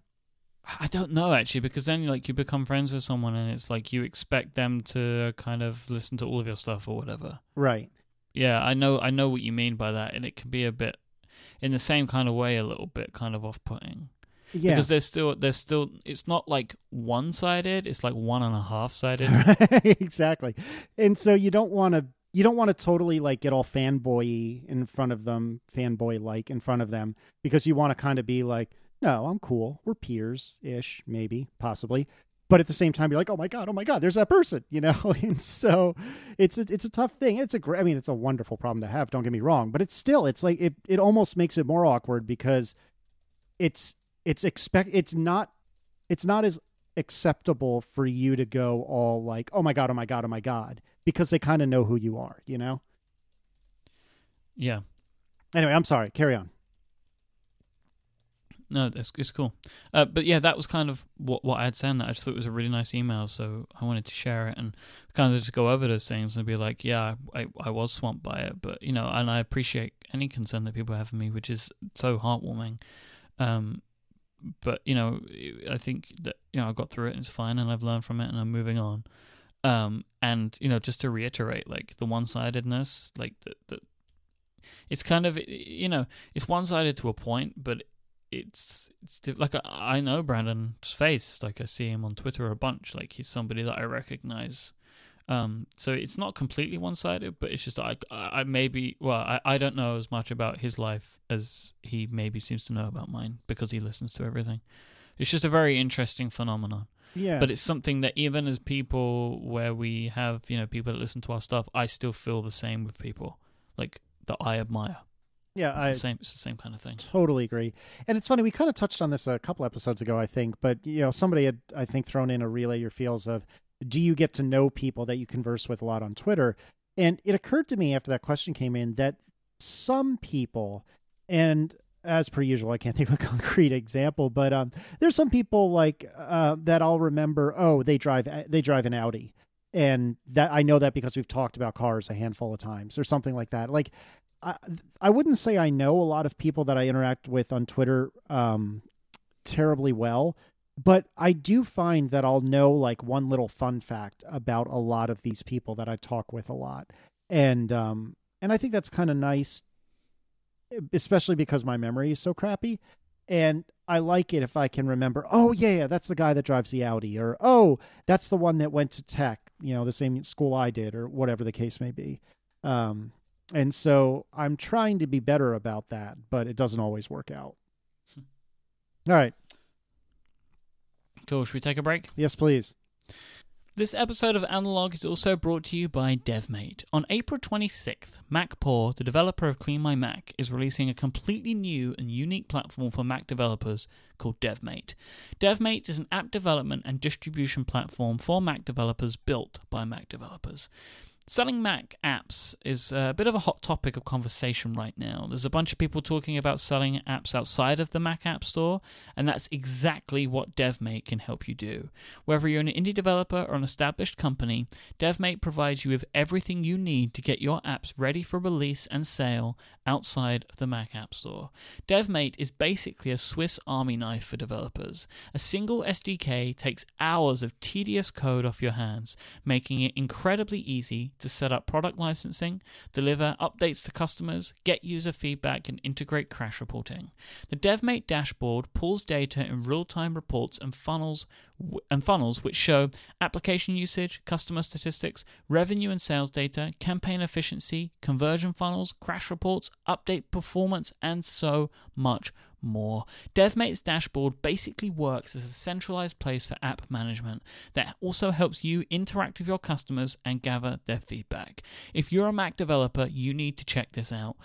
I don't know actually, because then like you become friends with someone, and it's like you expect them to kind of listen to all of your stuff or whatever. Right. Yeah, I know, I know what you mean by that, and it can be a bit, in the same kind of way, a little bit kind of off-putting. Yeah. Because there's still, there's still, it's not like one-sided; it's like one and a half-sided. [LAUGHS] exactly. And so you don't want to you don't want to totally like get all fanboy in front of them, fanboy like in front of them because you want to kind of be like, no, I'm cool. We're peers ish, maybe, possibly. But at the same time, you're like, oh my god, oh my god, there's that person, you know. [LAUGHS] and so it's a, it's a tough thing. It's a great. I mean, it's a wonderful problem to have. Don't get me wrong, but it's still it's like it it almost makes it more awkward because it's it's expect it's not it's not as acceptable for you to go all like, oh my god, oh my god, oh my god, because they kind of know who you are, you know. yeah. Anyway, I'm sorry. Carry on. No, that's it's cool. Uh, but yeah, that was kind of what what I had said. That I just thought it was a really nice email, so I wanted to share it and kind of just go over those things and be like, yeah, I I was swamped by it, but you know, and I appreciate any concern that people have for me, which is so heartwarming. Um, but you know, I think that you know I got through it and it's fine, and I've learned from it, and I'm moving on. Um, and you know, just to reiterate, like the one-sidedness, like the, it's kind of you know, it's one-sided to a point, but it's it's like I know Brandon's face, like I see him on Twitter a bunch, like he's somebody that I recognize. Um, so it's not completely one-sided, but it's just I, I maybe well I, I don't know as much about his life as he maybe seems to know about mine because he listens to everything. It's just a very interesting phenomenon. Yeah. But it's something that even as people where we have, you know, people that listen to our stuff, I still feel the same with people. Like that I admire. Yeah, it's I the same it's the same kind of thing. Totally agree. And it's funny, we kind of touched on this a couple episodes ago, I think, but you know, somebody had I think thrown in a relay your feels of do you get to know people that you converse with a lot on Twitter? And it occurred to me after that question came in that some people and as per usual, I can't [LAUGHS] think of a concrete example, but um, there's some people like uh, that I'll remember. Oh, they drive they drive an Audi, and that I know that because we've talked about cars a handful of times, or something like that. Like, I I wouldn't say I know a lot of people that I interact with on Twitter um, terribly well, but I do find that I'll know like one little fun fact about a lot of these people that I talk with a lot, and um, and I think that's kind of nice especially because my memory is so crappy. And I like it if I can remember, oh, yeah, yeah, that's the guy that drives the Audi, or oh, that's the one that went to tech, you know, the same school I did, or whatever the case may be. Um, and so I'm trying to be better about that, but it doesn't always work out. Hmm. All right. Cool. Should we take a break? Yes, please. This episode of Analog is also brought to you by DevMate. On April 26th, MacPaw, the developer of CleanMyMac, is releasing a completely new and unique platform for Mac developers called DevMate. DevMate is an app development and distribution platform for Mac developers built by Mac developers. Selling Mac apps is a bit of a hot topic of conversation right now. There's a bunch of people talking about selling apps outside of the Mac App Store, and that's exactly what DevMate can help you do. Whether you're an indie developer or an established company, DevMate provides you with everything you need to get your apps ready for release and sale outside of the Mac App Store. DevMate is basically a Swiss army knife for developers. A single SDK takes hours of tedious code off your hands, making it incredibly easy to set up product licensing, deliver updates to customers, get user feedback, and integrate crash reporting. The DevMate dashboard pulls data in real-time reports and funnels and funnels which show application usage, customer statistics, revenue and sales data, campaign efficiency, conversion funnels, crash reports, update performance, and so much more. DevMate's dashboard basically works as a centralized place for app management that also helps you interact with your customers and gather their feedback. If you're a Mac developer, you need to check this out.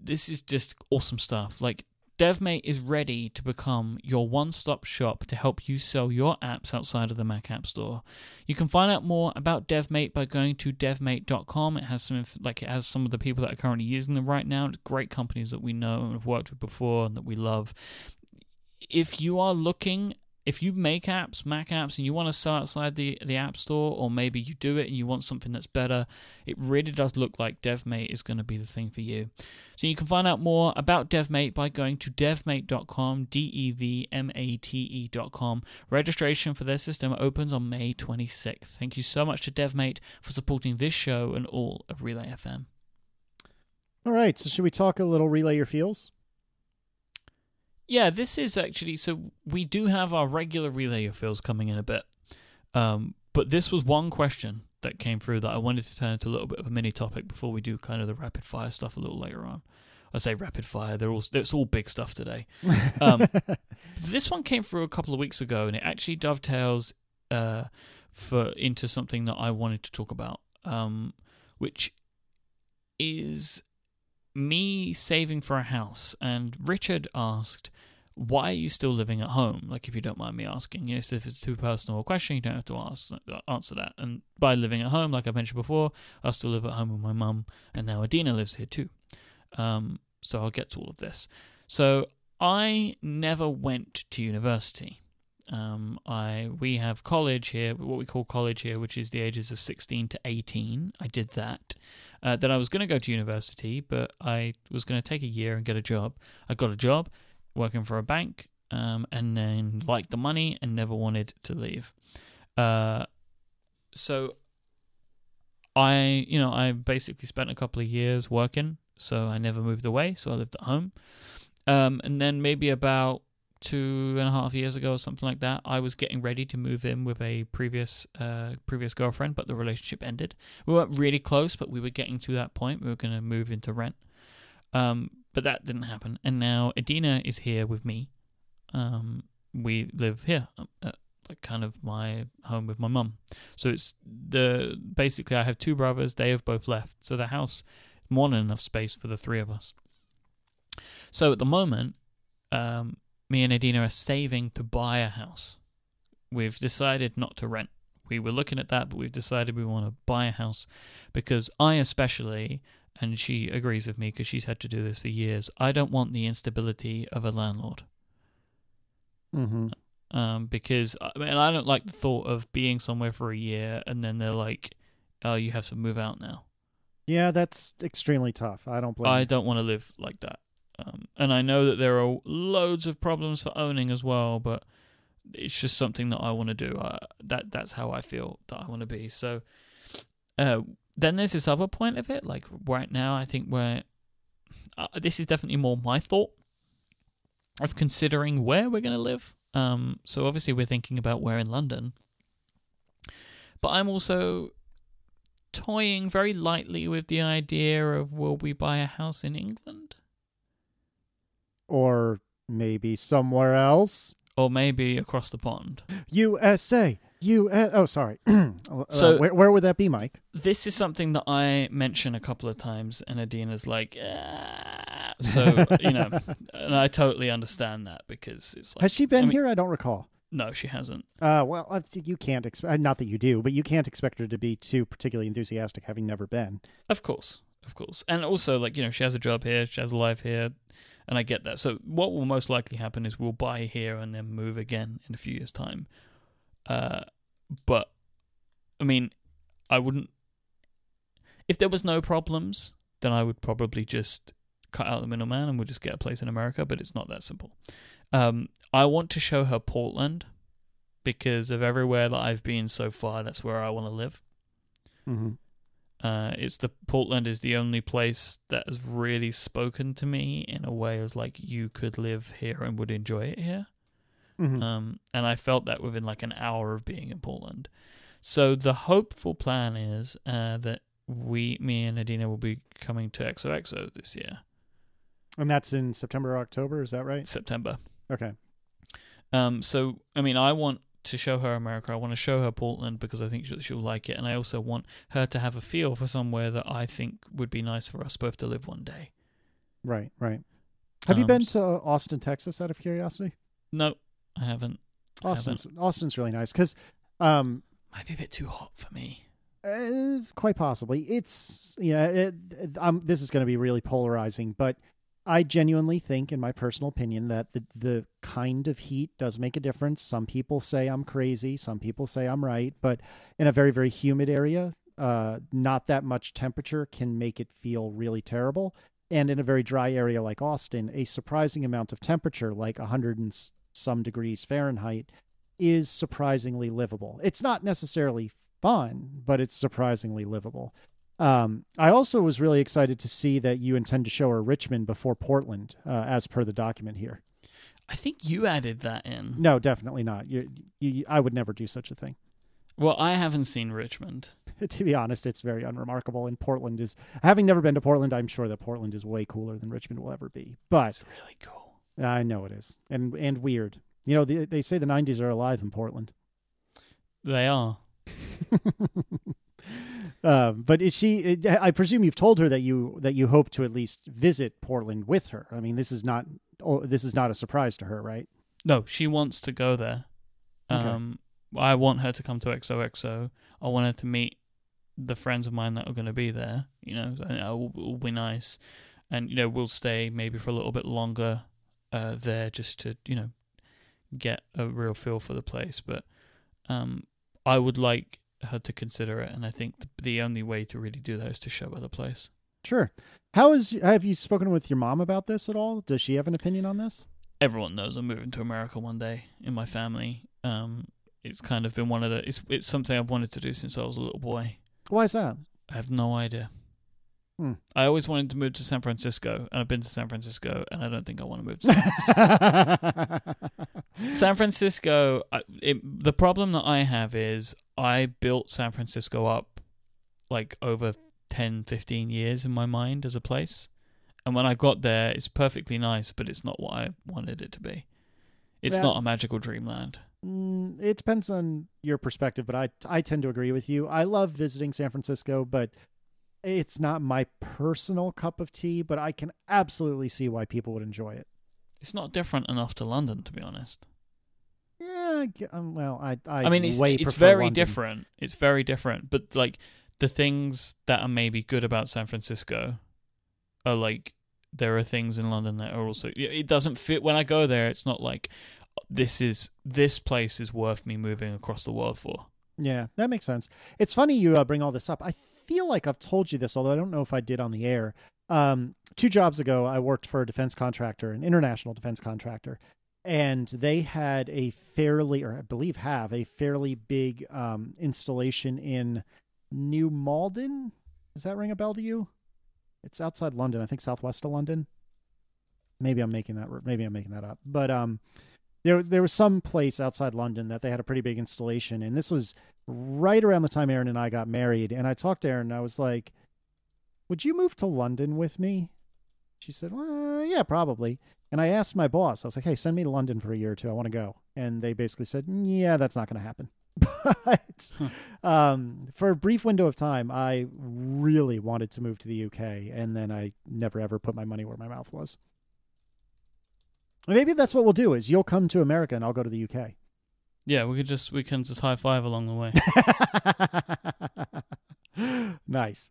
This is just awesome stuff. Like DevMate is ready to become your one stop shop to help you sell your apps outside of the Mac App Store. You can find out more about DevMate by going to devmate.com. It has some like it has some of the people that are currently using them right now. It's great companies that we know and have worked with before and that we love. If you are looking if you make apps, Mac apps, and you want to sell outside the, the App Store, or maybe you do it and you want something that's better, it really does look like DevMate is going to be the thing for you. So you can find out more about DevMate by going to devmate.com, D E V M A T E.com. Registration for their system opens on May 26th. Thank you so much to DevMate for supporting this show and all of Relay FM. All right, so should we talk a little Relay Your Feels? Yeah, this is actually so we do have our regular relay of feels coming in a bit. Um, but this was one question that came through that I wanted to turn into a little bit of a mini topic before we do kind of the rapid fire stuff a little later on. I say rapid fire; they're all it's all big stuff today. Um, [LAUGHS] this one came through a couple of weeks ago, and it actually dovetails uh, for into something that I wanted to talk about, um, which is me saving for a house. And Richard asked, why are you still living at home? Like, if you don't mind me asking, you know, so if it's too personal a question, you don't have to ask answer that. And by living at home, like I mentioned before, I still live at home with my mum, and now Adina lives here too. Um, so I'll get to all of this. So I never went to university. Um, I we have college here, what we call college here, which is the ages of 16 to 18. I did that. Uh, then I was going to go to university, but I was going to take a year and get a job. I got a job working for a bank, um, and then liked the money and never wanted to leave. Uh, so I, you know, I basically spent a couple of years working, so I never moved away. So I lived at home. Um, and then maybe about two and a half years ago or something like that, I was getting ready to move in with a previous uh, previous girlfriend, but the relationship ended. We weren't really close, but we were getting to that point. We were going to move into rent, um, but that didn't happen. And now Adina is here with me. Um, we live here, uh, like kind of my home with my mum. So it's the basically I have two brothers. They have both left, so the house more than enough space for the three of us. So at the moment, um, me and Adina are saving to buy a house. We've decided not to rent. We were looking at that, but we've decided we want to buy a house because I, especially, and she agrees with me because she's had to do this for years, I don't want the instability of a landlord. Mm-hmm. Um, because I mean, I don't like the thought of being somewhere for a year and then they're like, "Oh, you have to move out now." Yeah, that's extremely tough. I don't blame. I you. don't want to live like that. Um, and I know that there are loads of problems for owning as well, but it's just something that I want to do. That that's how I feel that I want to be. So, uh, then there's this other point of it. Like right now, I think where uh, this is definitely more my thought of considering where we're going to live. Um, so obviously we're thinking about where in London, but I'm also toying very lightly with the idea of will we buy a house in England? Or maybe somewhere else. or maybe across the pond. USA. U. Oh, sorry. [CLEARS THROAT] Uh, So- where, where would that be, Myke? This is something that I mention a couple of times, and Adina's like, ah. so [LAUGHS] you know, and I totally understand that because it's like, Has she been I mean- here? I don't recall. no, she hasn't. Uh, well, uh, you can't expect. Not that you do, but you can't expect her to be too particularly enthusiastic, having never been. Of course, of course, and also like you know, she has a job here, she has a life here, and I get that. So what will most likely happen is we'll buy here and then move again in a few years' time. Uh, but I mean, I wouldn't. If there was no problems, then I would probably just cut out the middleman and we'll just get a place in America. But it's not that simple. Um, I want to show her Portland because of everywhere that I've been so far. That's where I want to live. Mm-hmm. Uh, it's the Portland is the only place that has really spoken to me in a way as like you could live here and would enjoy it here. Mm-hmm. Um, and I felt that within like an hour of being in Portland. So the hopeful plan is uh, that we, me and Adina, will be coming to XOXO this year, and that's in September or October. Is that right? September. Okay. Um, so I mean, I want to show her America. I want to show her Portland because I think she'll, she'll like it, and I also want her to have a feel for somewhere that I think would be nice for us both to live one day. Right. Right. Have you Um, been to Austin, Texas? Out of curiosity, No, I haven't. I Austin's Austin's really nice because, um, Might be a bit too hot for me. Uh, quite possibly. It's yeah. It, it, um, this is going to be really polarizing, but I genuinely think, in my personal opinion, that the the kind of heat does make a difference. Some people say I'm crazy. Some people say I'm right. But in a very very humid area, uh, not that much temperature can make it feel really terrible. And in a very dry area like Austin, a surprising amount of temperature, like 100 and some degrees Fahrenheit, is surprisingly livable. It's not necessarily fun, but it's surprisingly livable. Um, I also was really excited to see that you intend to show her Richmond before Portland, uh, as per the document here. I think you added that in. No, definitely not. You, you, I would never do such a thing. Well, I haven't seen Richmond. [LAUGHS] to be honest, it's very unremarkable. And Portland is, having never been to Portland, I'm sure that Portland is way cooler than Richmond will ever be. But It's really cool. I know it is, and and weird. You know, they, they say the '90s are alive in Portland. They are. [LAUGHS] um, but is she? I presume you've told her that you that you hope to at least visit Portland with her. I mean, this is not oh, this is not a surprise to her, right? No, she wants to go there. Okay. Um, I want her to come to XOXO. I want her to meet the friends of mine that are going to be there. You know, it will, will be nice. And you know, we'll stay maybe for a little bit longer uh, there just to you know get a real feel for the place. But um, I would like her to consider it, and I think the, the only way to really do that is to show her the place. Sure. How is have you spoken with your mom about this at all? Does she have an opinion on this? Everyone knows I'm moving to America one day in my family. Um, it's kind of been one of the it's it's something I've wanted to do since I was a little boy. Why is that? I have no idea. Hmm. I always wanted to move to San Francisco, and I've been to San Francisco, and I don't think I want to move to San Francisco. [LAUGHS] San Francisco I- it, the problem that I have is I built San Francisco up like over 10, 15 years in my mind as a place. And when I got there, it's perfectly nice, but it's not what I wanted it to be. It's Yeah. not a magical dreamland. Mm, it depends on your perspective, but I I tend to agree with you. I love visiting San Francisco, but it's not my personal cup of tea. But I can absolutely see why people would enjoy it. It's not different enough to London, to be honest. Um, well, I I, I mean, it's way it's very London. different. It's very different. But like the things that are maybe good about San Francisco are like there are things in London that are also. It doesn't fit when I go there. It's not like this is this place is worth me moving across the world for. Yeah, that makes sense. It's funny you uh, bring all this up. I feel like I've told you this, although I don't know if I did on the air. Um, two jobs ago, I worked for a defense contractor, an international defense contractor, and they had a fairly, or I believe have a fairly big um, installation in New Malden. Does that ring a bell to you? It's outside London, I think southwest of London. Maybe I'm making that. Maybe I'm making that up. But um, there was there was some place outside London that they had a pretty big installation, and this was right around the time Erin and I got married. And I talked to Erin, and I was like, "Would you move to London with me?" She said, "Well, yeah, probably." And I asked my boss, I was like, "Hey, send me to London for a year or two. I want to go." And they basically said, "Yeah, that's not going to happen." [LAUGHS] but um, for a brief window of time, I really wanted to move to the UK, and then I never ever put my money where my mouth was. Maybe that's what we'll do: is you'll come to America and I'll go to the UK. Yeah, we could just we can just high five along the way. [LAUGHS] nice.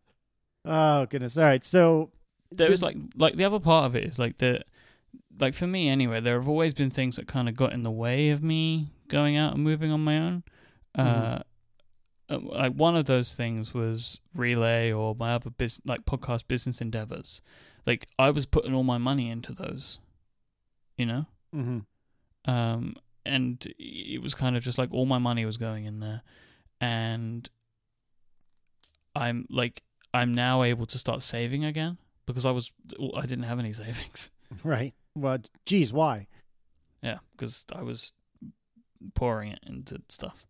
Oh goodness. All right. So there was like like the other part of it is like the like for me anyway there have always been things that kind of got in the way of me going out and moving on my own uh uh, like one of those things was relay or my other business like podcast business endeavors like i was putting all my money into those you know mhm. um, and it was kind of just like all my money was going in there, and I'm like I'm now able to start saving again because I was I didn't have any [LAUGHS] savings. right. Well, geez, why? Yeah, because I was pouring it into stuff.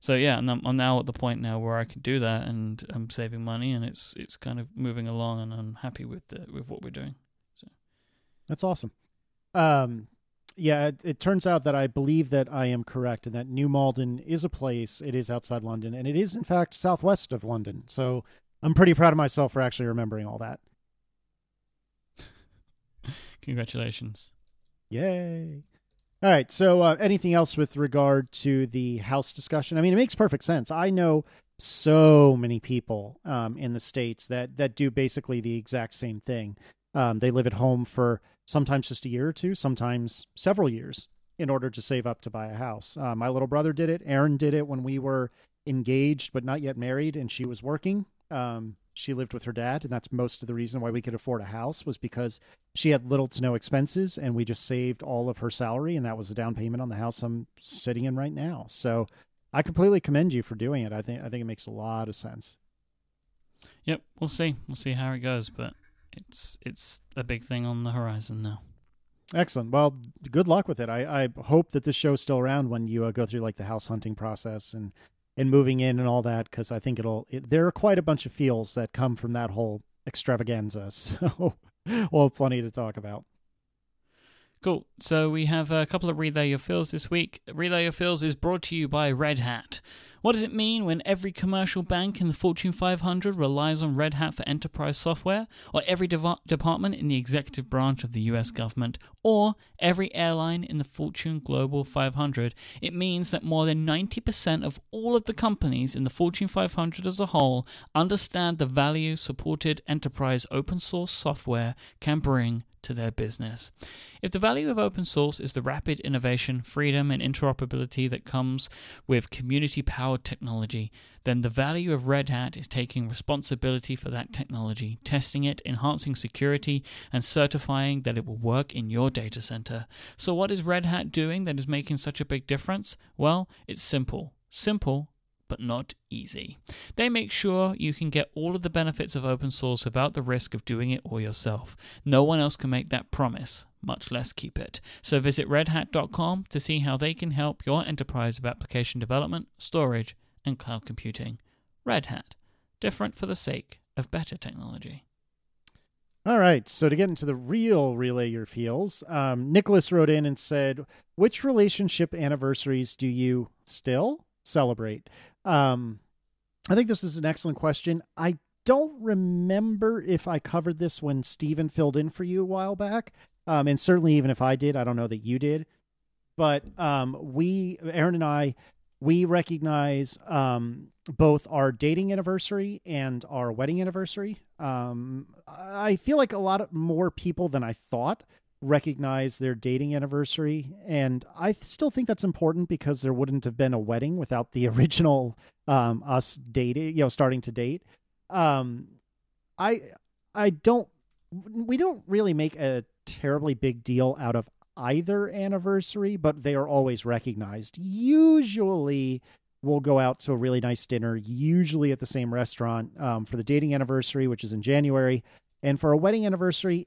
So yeah, and I'm, I'm now at the point now where I can do that, and I'm saving money, and it's it's kind of moving along, and I'm happy with the with what we're doing. So that's awesome. Um, yeah, it, it turns out that I believe that I am correct, and that New Malden is a place. It is outside London, and it is in fact southwest of London. So I'm pretty proud of myself for actually remembering all that. [LAUGHS] Congratulations. Yay! All right. So, uh, anything else with regard to the house discussion? I mean, it makes perfect sense. I know so many people um, in the states that that do basically the exact same thing. Um, they live at home for sometimes just a year or two, sometimes several years, in order to save up to buy a house. Uh, my little brother did it. Erin did it when we were engaged but not yet married, and she was working. Um, she lived with her dad, and that's most of the reason why we could afford a house was because she had little to no expenses, and we just saved all of her salary, and that was the down payment on the house I'm sitting in right now. So I completely commend you for doing it. I think I think it makes a lot of sense. Yep, we'll see. We'll see how it goes, but it's it's a big thing on the horizon now. Excellent. Well, good luck with it. I, I hope that this show's still around when you uh, go through like the house hunting process and and moving in and all that because I think it'll. It, there are quite a bunch of feels that come from that whole extravaganza. [LAUGHS] So we'll plenty to talk about. Cool. So we have a couple of Relay Your Feels this week. Relay Your Feels is brought to you by Red Hat. What does it mean when every commercial bank in the Fortune 500 relies on Red Hat for enterprise software, or every dev- department in the executive branch of the US government, or every airline in the Fortune Global 500? It means that more than 90% of all of the companies in the Fortune 500 as a whole understand the value supported enterprise open source software can bring to their business. If the value of open source is the rapid innovation, freedom, and interoperability that comes with community powered technology, then the value of Red Hat is taking responsibility for that technology, testing it, enhancing security, and certifying that it will work in your data center. So, what is Red Hat doing that is making such a big difference? Well, it's simple. Simple but not easy. They make sure you can get all of the benefits of open source without the risk of doing it all yourself. No one else can make that promise, much less keep it. So visit redhat.com to see how they can help your enterprise of application development, storage, and cloud computing. Red Hat, different for the sake of better technology. All right. So to get into the real relay your feels, um, Nicholas wrote in and said, "Which relationship anniversaries do you still celebrate?" Um, I think this is an excellent question. I don't remember if I covered this when Stephen filled in for you a while back. Um, and certainly, even if I did, I don't know that you did. But um, we, Erin and I, we recognize um, both our dating anniversary and our wedding anniversary. Um, I feel like a lot more people than I thought recognize their dating anniversary. And i still think that's important because there wouldn't have been a wedding without the [LAUGHS] original um us dating you know starting to date. Um i i don't we don't really make a terribly big deal out of either anniversary but they are always recognized. Usually we'll go out to a really nice dinner usually at the same restaurant um, for the dating anniversary which is in january. And for a wedding anniversary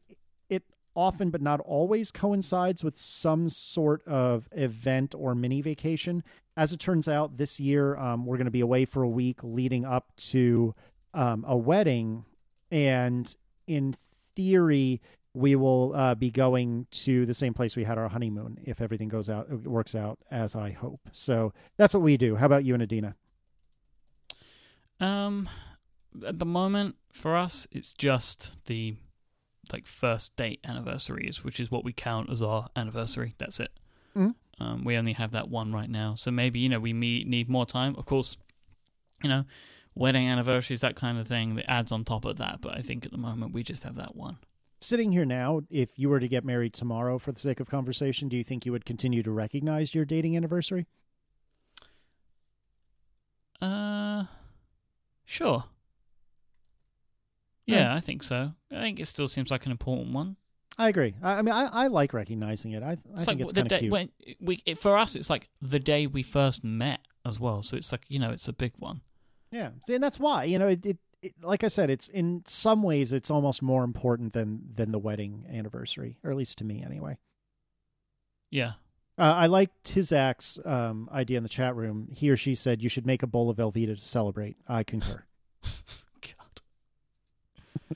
often but not always coincides with some sort of event or mini vacation. As it turns out, this year um, we're going to be away for a week leading up to um, a wedding. And in theory, we will uh, be going to the same place we had our honeymoon if everything goes out, works out as I hope. So that's what we do. How about you and Adina? Um, at the moment, for us, it's just the like first date anniversaries, which is what we count as our anniversary. That's it. Mm-hmm. Um, we only have that one right now, so maybe you know we meet, need more time. Of course, you know, wedding anniversaries, that kind of thing that adds on top of that. But I think at the moment we just have that one. Sitting here now, if you were to get married tomorrow, for the sake of conversation, do you think you would continue to recognize your dating anniversary? Uh, sure. Yeah, I think so. I think it still seems like an important one. I agree. I, I mean, I, I like recognizing it. I, I think like it's the kind of day cute. when we it, for us, it's like the day we first met as well. So it's like you know, it's a big one. Yeah, See, and that's why you know it, it, it. Like I said, it's in some ways it's almost more important than than the wedding anniversary, or at least to me, anyway. Yeah. Uh, I like Tizak's um, idea in the chat room. He or she said you should make a bowl of Velveeta to celebrate. I concur. [LAUGHS]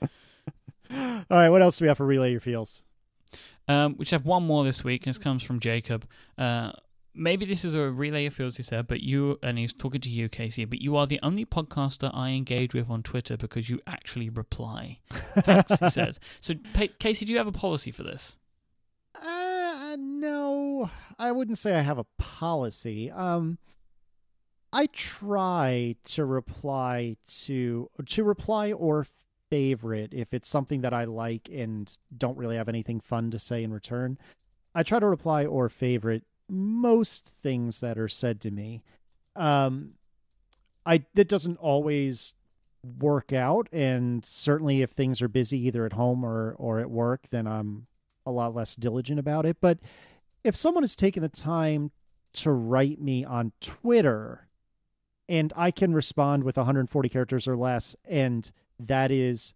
All right, what else do we have for relay your feels? Um, we just have one more this week, and this comes from Jacob. Uh, maybe this is a relay of feels, he said, but you, and he's talking to you, Casey, but you are the only podcaster I engage with on Twitter because you actually reply. Thanks, he [LAUGHS] says. So, Pa- Casey, do you have a policy for this? Uh, no, I wouldn't say I have a policy. Um, I try to reply to to reply or favorite if it's something that I like and don't really have anything fun to say in return. I try to reply or favorite most things that are said to me. Um, I that doesn't always work out, and certainly if things are busy either at home or or at work, then I'm a lot less diligent about it. But if someone has taken the time to write me on Twitter and I can respond with 140 characters or less, and that is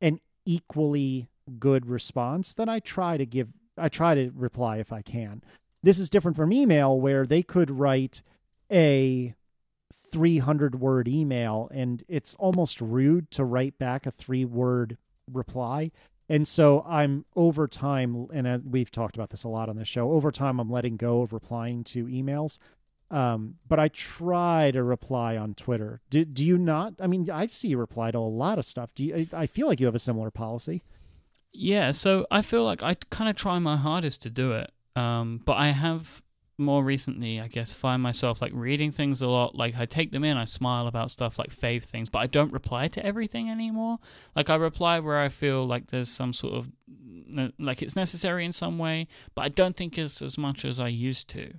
an equally good response, then I try to give, I try to reply if I can. This is different from email where they could write a 300 word email and it's almost rude to write back a three word reply. And so I'm over time, and uh, we've talked about this a lot on this show. Over time, I'm letting go of replying to emails, um, but I try to reply on Twitter. Do do you not? I mean, I see you reply to a lot of stuff. Do you? I I feel like you have a similar policy. Yeah, so I feel like I kind of try my hardest to do it. Um, but I have more recently, I guess, find myself like reading things a lot. Like I take them in, I smile about stuff like fave things, but I don't reply to everything anymore. Like I reply where I feel like there's some sort of like it's necessary in some way, but I don't think it's as much as I used to.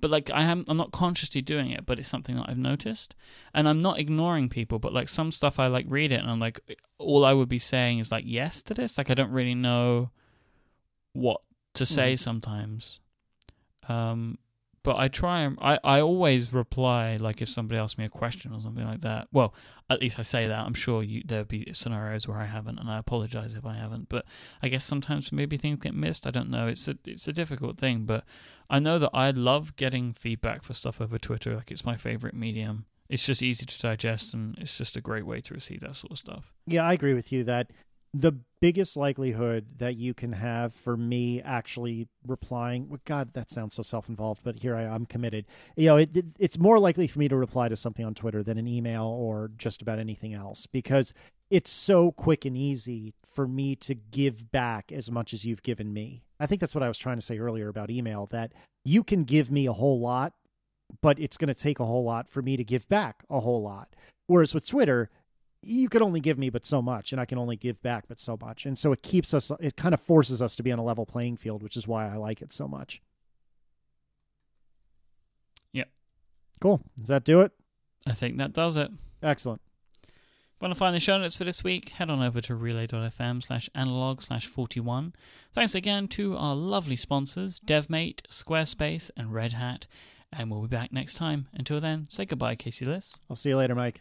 But like I am, I'm not consciously doing it, but it's something that I've noticed, and I'm not ignoring people. But like some stuff, I like read it, and I'm like, all I would be saying is like yes to this. Like I don't really know what to say Mhm. sometimes. Um, but I try and I, I always reply like if somebody asks me a question or something like that. Well, at least I say that. I'm sure you, there'll be scenarios where I haven't, and I apologize if I haven't. But I guess sometimes maybe things get missed. I don't know. It's a it's a difficult thing, but I know that I love getting feedback for stuff over Twitter. Like it's my favorite medium. It's just easy to digest, and it's just a great way to receive that sort of stuff. Yeah, I agree with you that the biggest likelihood that you can have for me actually replying, well, God, that sounds so self-involved, but here I am committed. You know, it, it, it's more likely for me to reply to something on Twitter than an email or just about anything else because it's so quick and easy for me to give back as much as you've given me. I think that's what I was trying to say earlier about email that you can give me a whole lot, but it's going to take a whole lot for me to give back a whole lot. Whereas with Twitter, you could only give me but so much and i can only give back but so much and so it keeps us it kind of forces us to be on a level playing field which is why i like it so much Yep. cool does that do it I think that does it. excellent Want to find the show notes for this week? Head on over to relay.fm slash analog slash 41. Thanks again to our lovely sponsors, DevMate, Squarespace, and Red Hat. And we'll be back next time. Until then, say goodbye, Casey Liss. i'll see you later Myke